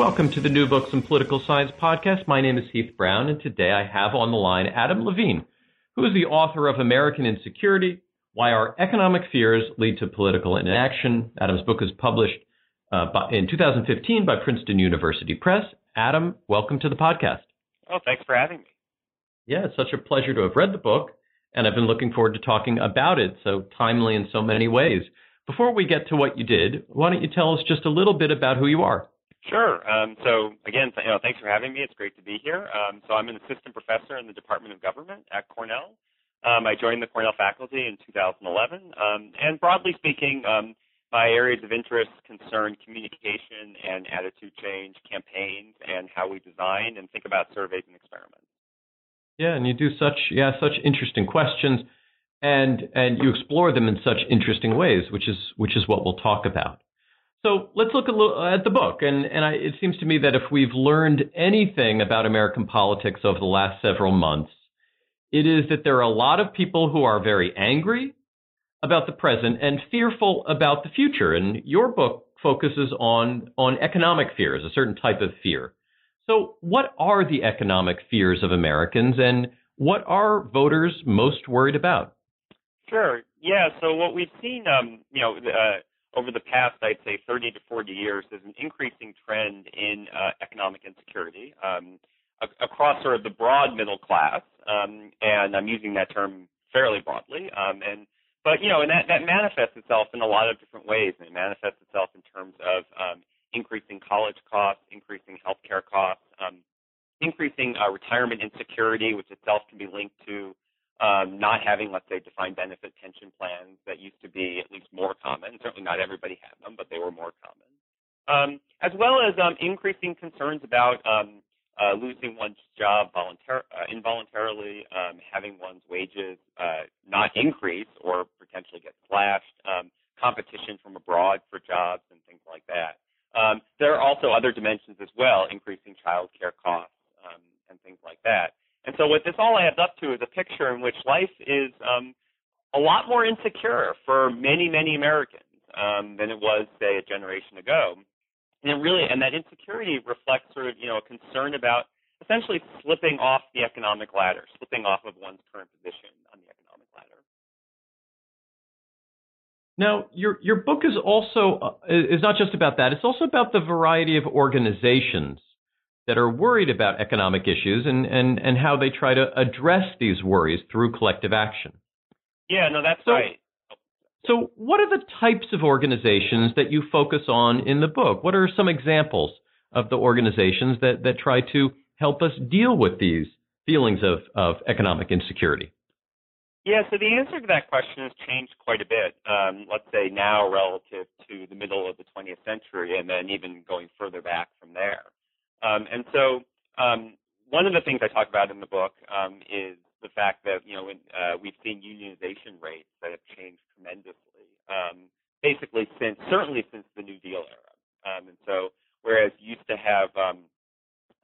Welcome to the New Books in Political Science podcast. My name is Heath Brown, and today I have on the line Adam Levine, who is the author of American Insecurity Why Our Economic Fears Lead to Political Inaction. Adam's book is published uh, by, in 2015 by Princeton University Press. Adam, welcome to the podcast. Oh, thanks for having me. Yeah, it's such a pleasure to have read the book, and I've been looking forward to talking about it so timely in so many ways. Before we get to what you did, why don't you tell us just a little bit about who you are? Sure. Um, so again, you know, thanks for having me. It's great to be here. Um, so I'm an assistant professor in the Department of Government at Cornell. Um, I joined the Cornell faculty in 2011. Um, and broadly speaking, um, my areas of interest concern communication and attitude change, campaigns, and how we design and think about surveys and experiments. Yeah, and you do such yeah such interesting questions, and and you explore them in such interesting ways, which is which is what we'll talk about. So let's look little at the book, and and I, it seems to me that if we've learned anything about American politics over the last several months, it is that there are a lot of people who are very angry about the present and fearful about the future. And your book focuses on on economic fears, a certain type of fear. So, what are the economic fears of Americans, and what are voters most worried about? Sure. Yeah. So what we've seen, um, you know, uh, over the past, I'd say 30 to 40 years, there's an increasing trend in uh, economic insecurity um, a- across sort of the broad middle class, um, and I'm using that term fairly broadly. Um, and but you know, and that that manifests itself in a lot of different ways, and it manifests itself in terms of um, increasing college costs, increasing healthcare costs, um, increasing uh, retirement insecurity, which itself can be linked to um, not having, let's say, defined benefit pension plans that used to be at least more common. Certainly not everybody had them, but they were more common. Um, as well as um, increasing concerns about um, uh, losing one's job voluntar- uh, involuntarily, um, having one's wages uh, not increase or potentially get slashed, um, competition from abroad for jobs and things like that. There are also other dimensions as well, increasing child care costs and things like that. And so what this all adds up to is a picture in which life is um, a lot more insecure for many, many Americans um, than it was, say, a generation ago. And really, and that insecurity reflects sort of, you know, a concern about essentially slipping off the economic ladder, slipping off of one's current position on the economic ladder. Now, your your book is also uh, is not just about that. It's also about the variety of organizations that are worried about economic issues and, and, and how they try to address these worries through collective action. Yeah, no, that's so, right. So, what are the types of organizations that you focus on in the book? What are some examples of the organizations that, that try to help us deal with these feelings of, of economic insecurity? Yeah, so the answer to that question has changed quite a bit, um, let's say now relative to the middle of the 20th century, and then even going further back from there. Um, and so um, one of the things I talk about in the book um, is the fact that you know when, uh, we've seen unionization rates that have changed tremendously, um, basically since certainly since the New Deal era. Um, and so whereas you used to have um,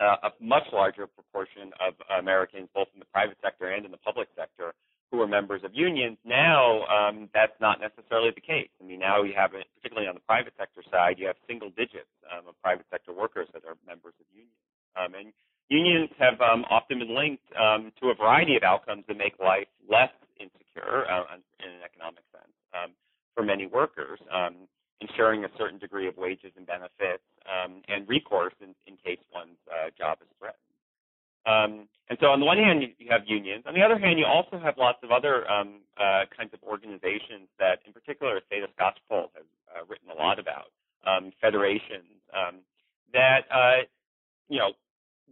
a much larger proportion of Americans, both in the private sector and in the public sector, who are members of unions. Now, um, that's not necessarily the case. I mean, now you have it, particularly on the private sector side, you have single digits um, of private sector workers that are members of unions. Um, and unions have um, often been linked um, to a variety of outcomes that make life less insecure uh, in an economic sense um, for many workers, um, ensuring a certain degree of wages and benefits um, and recourse in, in case one's uh, job is threatened. Um, and so on the one hand, you, you have unions. On the other hand, you also have lots of other um, uh, kinds of organizations that, in particular, Theda Skocpol has uh, written a lot about, um, federations um, that, uh, you know,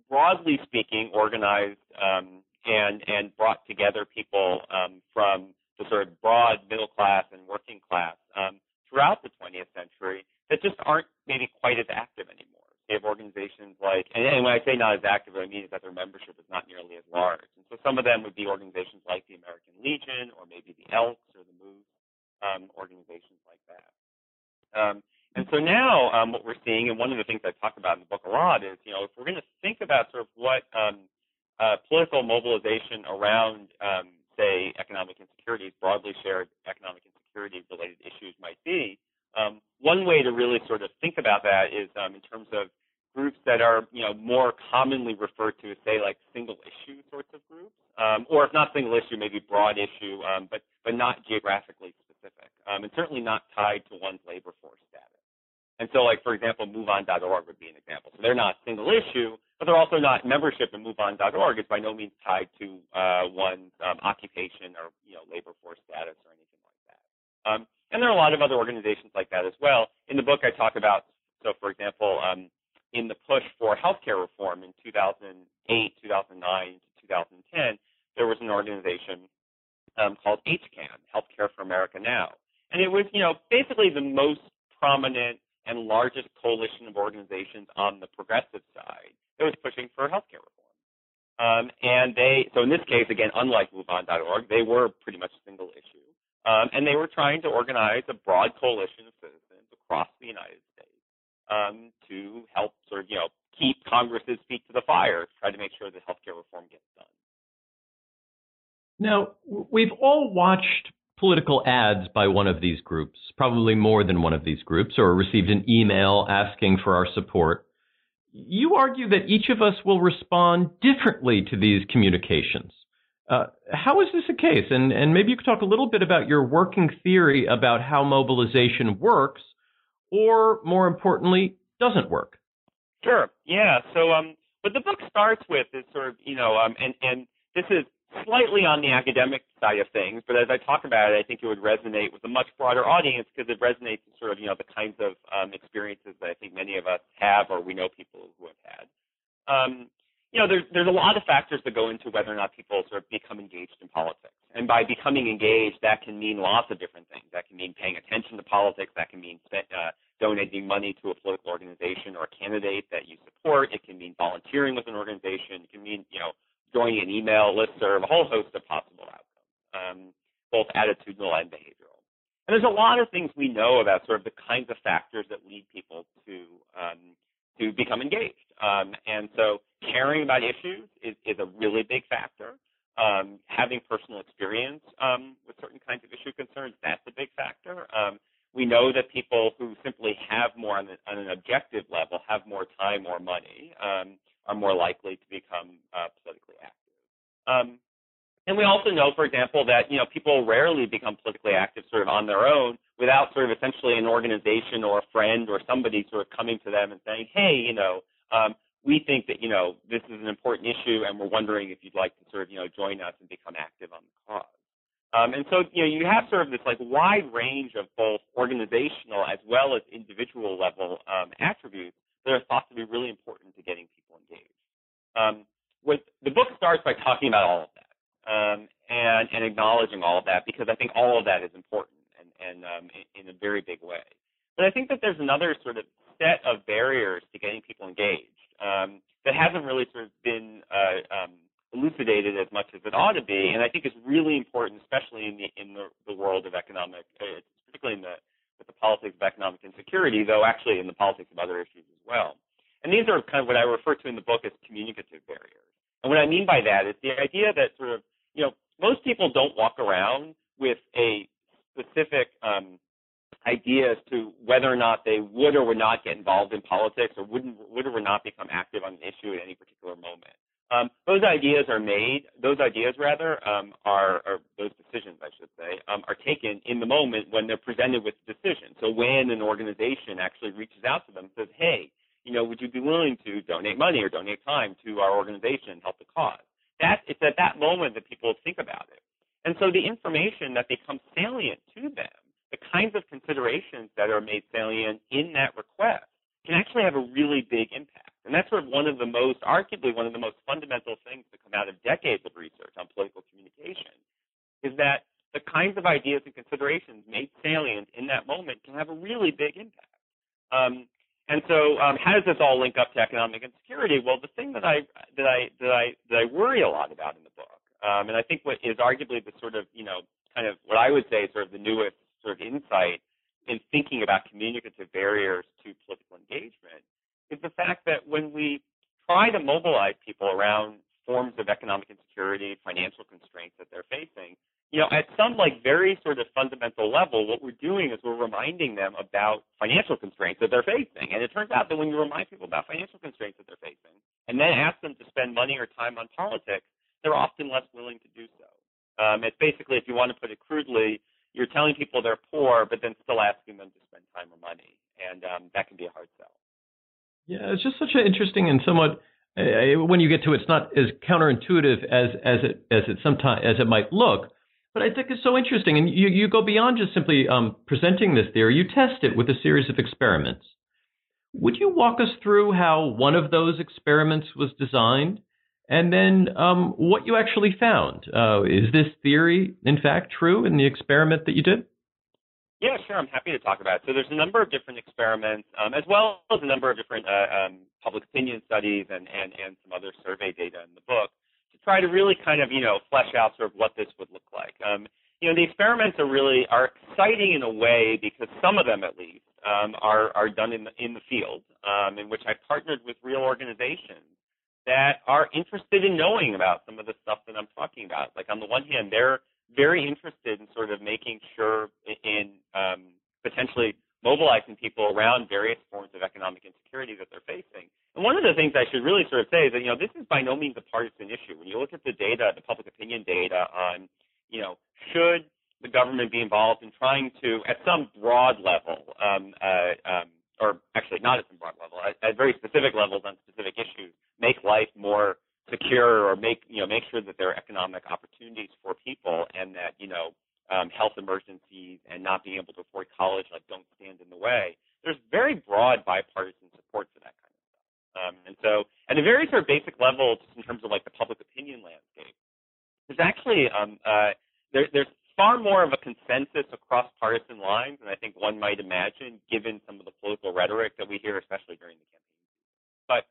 broadly speaking, organized um, and and brought together people um, from the sort of broad middle class and working class throughout the 20th century that just aren't maybe quite as active anymore when I say not as active, what I mean is that their membership is not nearly as large. And so some of them would be organizations like the American Legion or maybe the Elks or the Moose, um, organizations like that. Um, and so now um, what we're seeing, and one of the things I talk about in the book a lot is, you know, if we're going to think about sort of what um, uh, political mobilization around, um, say, economic insecurities, broadly shared economic insecurity related issues might be, um, one way to really sort of think about that is um, in terms of groups that are, you know, more commonly referred to as, say, like single issue sorts of groups, um, or if not single issue, maybe broad issue, um, but but not geographically specific, um, and certainly not tied to one's labor force status. And so, like for example, MoveOn.org would be an example. So they're not single issue, but they're also not membership in MoveOn.org is by no means tied to uh, one's um, occupation or you know labor force status or anything like that. Um, and there are a lot of other organizations like that as well. In the book, I talk about, so for example, um, in the push for healthcare reform in 2008, 2009 to 2010, there was an organization um, called HCAN, Healthcare for America Now. And it was, you know, basically the most prominent and largest coalition of organizations on the progressive side that was pushing for healthcare reform. Um, and they, so in this case, again, unlike MoveOn.org, they were pretty much a single issue. Um, and they were trying to organize a broad coalition of citizens across the United States um, to help sort of, you know, keep Congress's feet to the fire, try to make sure that healthcare reform gets done. Now, we've all watched political ads by one of these groups, probably more than one of these groups, or received an email asking for our support. You argue that each of us will respond differently to these communications. Uh, how is this a case? And, and maybe you could talk a little bit about your working theory about how mobilization works, or more importantly, doesn't work. Sure. Yeah. So, um, what the book starts with is sort of, you know, um, and and this is slightly on the academic side of things, but as I talk about it, I think it would resonate with a much broader audience because it resonates with sort of, you know, the kinds of um, experiences that I think many of us have or we know people who have had. Um, you know, there's there's a lot of factors that go into whether or not people sort of become engaged in politics. And by becoming engaged, that can mean lots of different things. That can mean paying attention to politics. That can mean uh, donating money to a political organization or a candidate that you support. It can mean volunteering with an organization. It can mean, you know, joining an email list serve, a whole host of possible outcomes, um, both attitudinal and behavioral. And there's a lot of things we know about sort of the kinds of factors that lead people to um, to become engaged. Um, and so caring about issues is, is a really big factor. Um, having personal experience um, with certain kinds of issue concerns, that's a big factor. We know that people who simply have more on, the, on, an objective level, have more time or money, um, are more likely to become uh, politically active. Um, and we also know, for example, that you know people rarely become politically active sort of on their own without sort of essentially an organization or a friend or somebody sort of coming to them and saying, hey, you know, um, we think that, you know, this is an important issue and we're wondering if you'd like to sort of, you know, join us and become active on the cause. Um, and so, you know, you have sort of this like wide range of both organizational as well as individual level um, attributes that are thought to be really important to getting people engaged. Um, with, the book starts by talking about all of that um, and, and acknowledging all of that because I think all of that is important and, and um, in, in a very big way. But I think that there's another sort of set of barriers to getting people engaged um, that hasn't really sort of been uh, elucidated as much as it ought to be, and I think it's really important, especially in the in the, the world of economic, uh, particularly in the with the politics of economic insecurity, though actually in the politics of other issues as well. And these are kind of what I refer to in the book as communicative barriers. And what I mean by that is the idea that sort of, you know, most people don't walk around with a specific um, idea as to whether or not they would or would not get involved in politics or wouldn't would or would not become active on an issue at any particular moment. Um, those ideas are made, those ideas rather, um, are, or those decisions, I should say, um, are taken in the moment when they're presented with the decision. So when an organization actually reaches out to them and says, hey, you know, would you be willing to donate money or donate time to our organization and help the cause? That, it's at that moment that people think about it. And so the information that becomes salient to them the kinds of considerations that are made salient in that request can actually have a really big impact. And that's sort of one of the most, arguably one of the most fundamental things that come out of decades of research on political communication is that the kinds of ideas and considerations made salient in that moment can have a really big impact. Um, and so, um, how does this all link up to economic insecurity? Well, the thing that I that I that I that I worry a lot about in the book, um, and I think what is arguably the sort of you know kind of what I would say sort of the newest sort of insight in thinking about communicative barriers to political engagement, is the fact that when we try to mobilize people around forms of economic insecurity, financial constraints that they're facing, you know, at some like very sort of fundamental level, what we're doing is we're reminding them about financial constraints that they're facing. And it turns out that when you remind people about financial constraints that they're facing, and then ask them to spend money or time on politics, they're often less willing to do so. Um, it's basically, if you want to put it crudely, you're telling people they're poor, but then still asking them to spend time or money, and um, that can be a hard sell. Yeah, it's just such an interesting and somewhat uh, when you get to it, it's not as counterintuitive as as it as it sometimes as it might look. But I think it's so interesting, and you, you go beyond just simply um, presenting this theory. You test it with a series of experiments. Would you walk us through how one of those experiments was designed, and then um, what you actually found? Uh, is this theory, in fact, true in the experiment that you did? Yeah, sure. I'm happy to talk about it. So there's a number of different experiments, um, as well as a number of different uh, um, public opinion studies and, and, and some other survey data in the book to try to really kind of, you know, flesh out sort of what this would look like. Um, you know, the experiments are really are exciting in a way because some of them, at least, um, are are done in the in the field, um, in which I partnered with real organizations that are interested in knowing about some of the stuff that I'm talking about. Like on the one hand, they're very interested in sort of making sure in um, potentially mobilizing people around various forms of economic insecurity that they're facing. And one of the things I should really sort of say is that, you know, this is by no means a partisan issue. When you look at the data, the public opinion data on, you know, should the government be involved in trying to, at some broad level, um, uh, um, or actually not at some broad level, at, at very specific levels on specific issues, make life more secure or make, you know, make sure that there are economic opportunities for people and that, you know, um, health emergencies and not being able to afford college like don't stand in the way. There's very broad bipartisan support for that kind of stuff. Um, and so, at a very sort of basic level, just in terms of like the public opinion landscape, there's actually um, uh, there, there's far more of a consensus across partisan lines than I think one might imagine, given some of the political rhetoric that we hear, especially during the campaign. But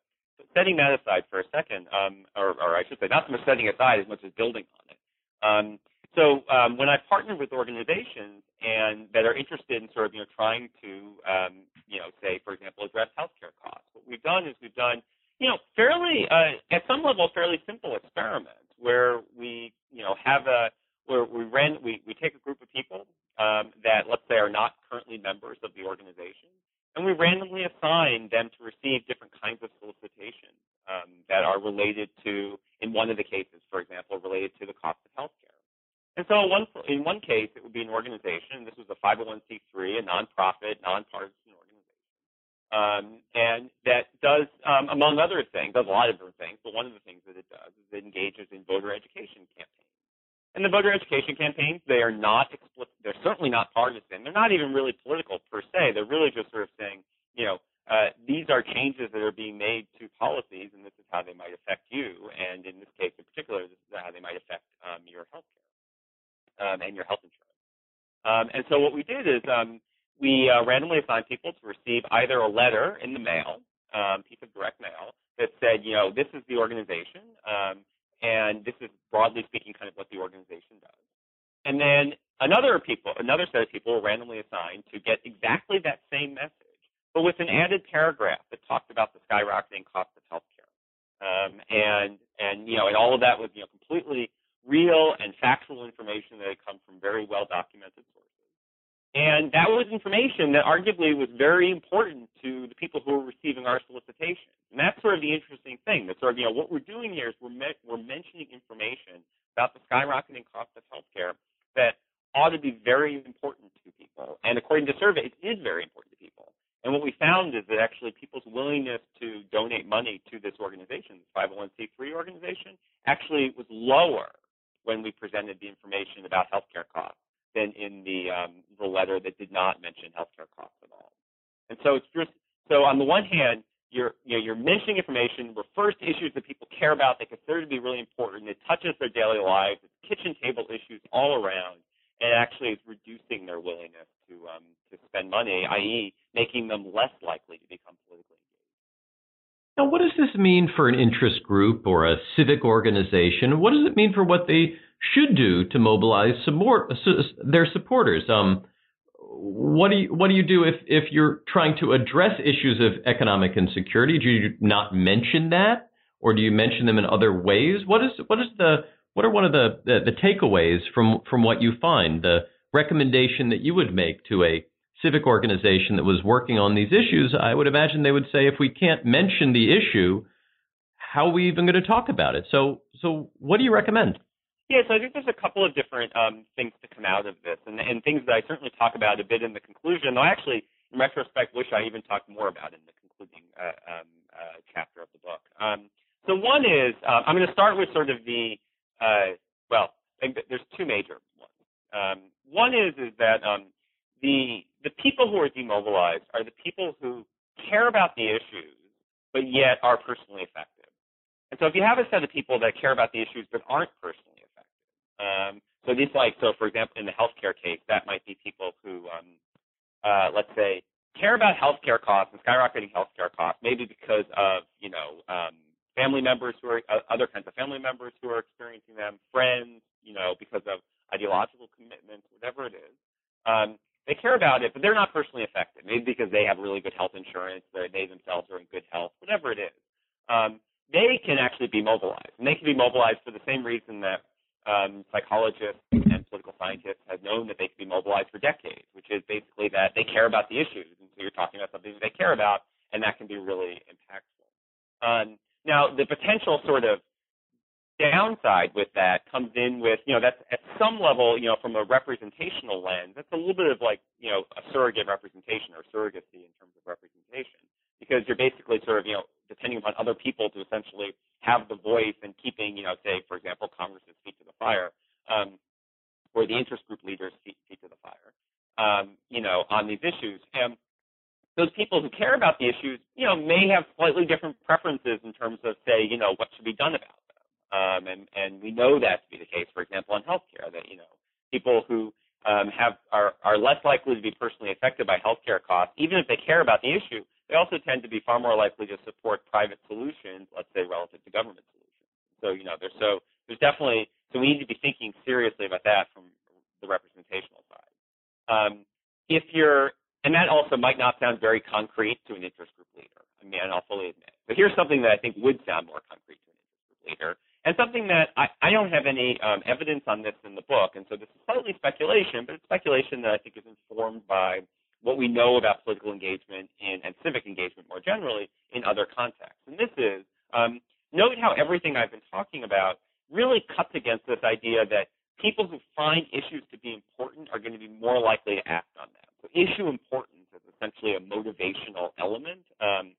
setting that aside for a second, um, or, or, I should say, not so much setting aside as much as building on it. Um, so um, when I partner with organizations and that are interested in sort of you know trying to um, you know say for example address healthcare costs, what we've done is we've done you know fairly uh, at some level fairly simple experiments where we you know have a where we ran we, we take a group of people um, that let's say are not currently members of the organization and we randomly assign them to receive different kinds of solicitations um, that are related to in one of the cases for example related to the cost of healthcare and so one, in one case, it would be an organization. This was a 501c3, a nonprofit, nonpartisan organization, um, and that does, um, among other things, does a lot of different things. But one of the things that it does is it engages in voter education campaigns. And the voter education campaigns, they are not explicit. They're certainly not partisan. They're not even really political per se. They're really just sort of saying, you know, uh, these are changes that are being made to policies, and this is how they might affect you. And in this case, in particular, this is how they might affect um, your health care um, and your health insurance. Um, and so what we did is um, we uh, randomly assigned people to receive either a letter in the mail, um, piece of direct mail, that said, you know, this is the organization, um, and this is broadly speaking kind of what the organization does. And then another people, another set of people were randomly assigned to get exactly that same message, but with an added paragraph that talked about the skyrocketing cost of healthcare. Um, and and you know, and all of that was you know completely real and factual information that had come from very well documented sources. And that was information that arguably was very important to the people who were receiving our solicitation. And that's sort of the interesting thing. That sort of, you know, what we're doing here is we're, me- we're mentioning information about the skyrocketing cost of healthcare that ought to be very important to people. And according to surveys, it is very important to people. And what we found is that actually people's willingness to donate money to this organization, this 501c3 organization, actually was lower when we presented the information about healthcare costs than in the um, the letter that did not mention healthcare costs at all. And so it's just so on the one hand, you're you know you're mentioning information refers to issues that people care about, they consider to be really important. It touches their daily lives. It's kitchen table issues all around, and actually it's reducing their willingness to um, to spend money, i.e., making them less likely to become politically. engaged Now, what does this mean for an interest group or a civic organization? What does it mean for what they should do to mobilize support, their supporters? Um, what do you what do you do if if you're trying to address issues of economic insecurity? Do you not mention that, or do you mention them in other ways? What is what is the what are one of the the, the takeaways from from what you find? The recommendation that you would make to a civic organization that was working on these issues, I would imagine they would say, if we can't mention the issue, how are we even going to talk about it? So, so what do you recommend? Yeah, so I think there's a couple of different um, things to come out of this, and, and things that I certainly talk about a bit in the conclusion. Though I actually, in retrospect, wish I even talked more about in the concluding uh, um, uh, chapter of the book. Um, so one is uh, I'm going to start with sort of the uh, well, there's two major ones. Um, one is is that um, the the people who are demobilized are the people who care about the issues, but yet are personally affected. And so if you have a set of people that care about the issues but aren't personally um, so these like so for example in the healthcare case that might be people who um, uh, let's say care about healthcare costs and skyrocketing healthcare costs maybe because of you know um, family members who are uh, other kinds of family members who are experiencing them, friends, you know because of ideological commitments, whatever it is. Um, they care about it, but they're not personally affected. Maybe because they have really good health insurance, they themselves are in good health, whatever it is. Um, they can actually be mobilized, and they can be mobilized for the same reason that um, psychologists and political scientists have known that they can be mobilized for decades, which is basically that they care about the issues, and so you're talking about something that they care about, and that can be really impactful. Um, now, the potential sort of downside with that comes in with, you know, that's at some level, you know, from a representational lens, that's a little bit of like, you know, a surrogate representation or surrogacy in terms of representation. Because you're basically sort of, you know, depending upon other people to essentially have the voice and keeping, you know, say, for example, Congress's feet to the fire, um, or the interest group leaders' feet, feet to the fire, um, you know, on these issues. And those people who care about the issues, you know, may have slightly different preferences in terms of, say, you know, what should be done about them. um, and, and we know that to be the case, for example, in healthcare, that, you know, people who um, have are, are less likely to be personally affected by healthcare costs, even if they care about the issue, they also tend to be far more likely to support private solutions, let's say relative to government solutions. So, you know, there's so there's definitely so we need to be thinking seriously about that from the representational side. Um, if you're and that also might not sound very concrete to an interest group leader. I mean, I'll fully admit. But here's something that I think would sound more concrete to an interest group leader and something that I, I don't have any um, evidence on this in the book, and so this is slightly speculation, but it's speculation that I think is informed by what we know about political engagement and civic engagement more generally in other contexts. And this is um, note how everything I've been talking about really cuts against this idea that people who find issues to be important are going to be more likely to act on them. So issue importance is essentially a motivational element um,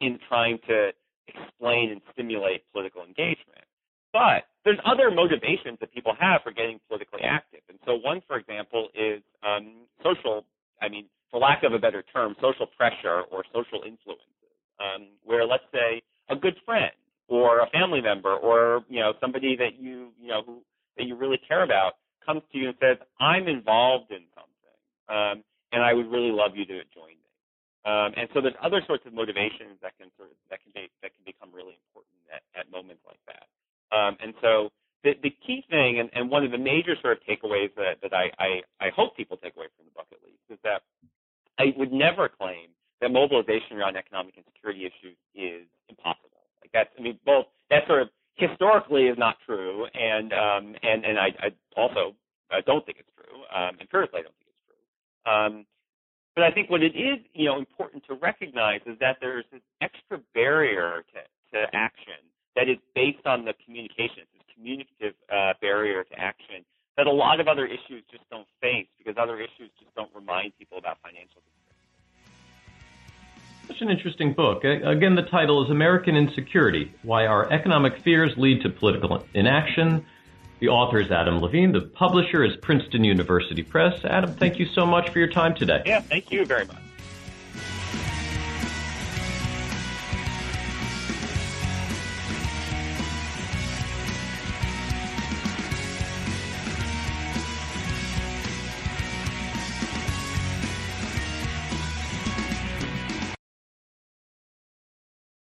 in trying to explain and stimulate political engagement. But there's other motivations that people have for getting politically active. And so one, for example, is um, social, I mean, for lack of a better term, social pressure or social influences, um, where let's say a good friend or a family member or, you know, somebody that you, you know, who, that you really care about comes to you and says, I'm involved in something, um, and I would really love you to join me. Um, and so there's other sorts of motivations that can sort of, that can be, that can become really important at, at moments like that. Um, and so the, the key thing, and, and one of the major sort of takeaways that, that I, I, I hope people take away from the book at least, is that I would never claim that mobilization around economic and security issues is impossible. Like that's, I mean, both that sort of historically is not true, and um, and and I, I also uh, don't think it's true. Um, empirically, I don't think it's true. Um, but I think what it is, you know, important to recognize is that there's this extra barrier to, to action that is based on the communication, this communicative uh, barrier to action that a lot of other issues just don't face because other issues just don't remind people about financial Such an interesting book. Again, the title is American Insecurity Why Our Economic Fears Lead to Political Inaction. The author is Adam Levine. The publisher is Princeton University Press. Adam, thank you so much for your time today. Yeah, thank you very much.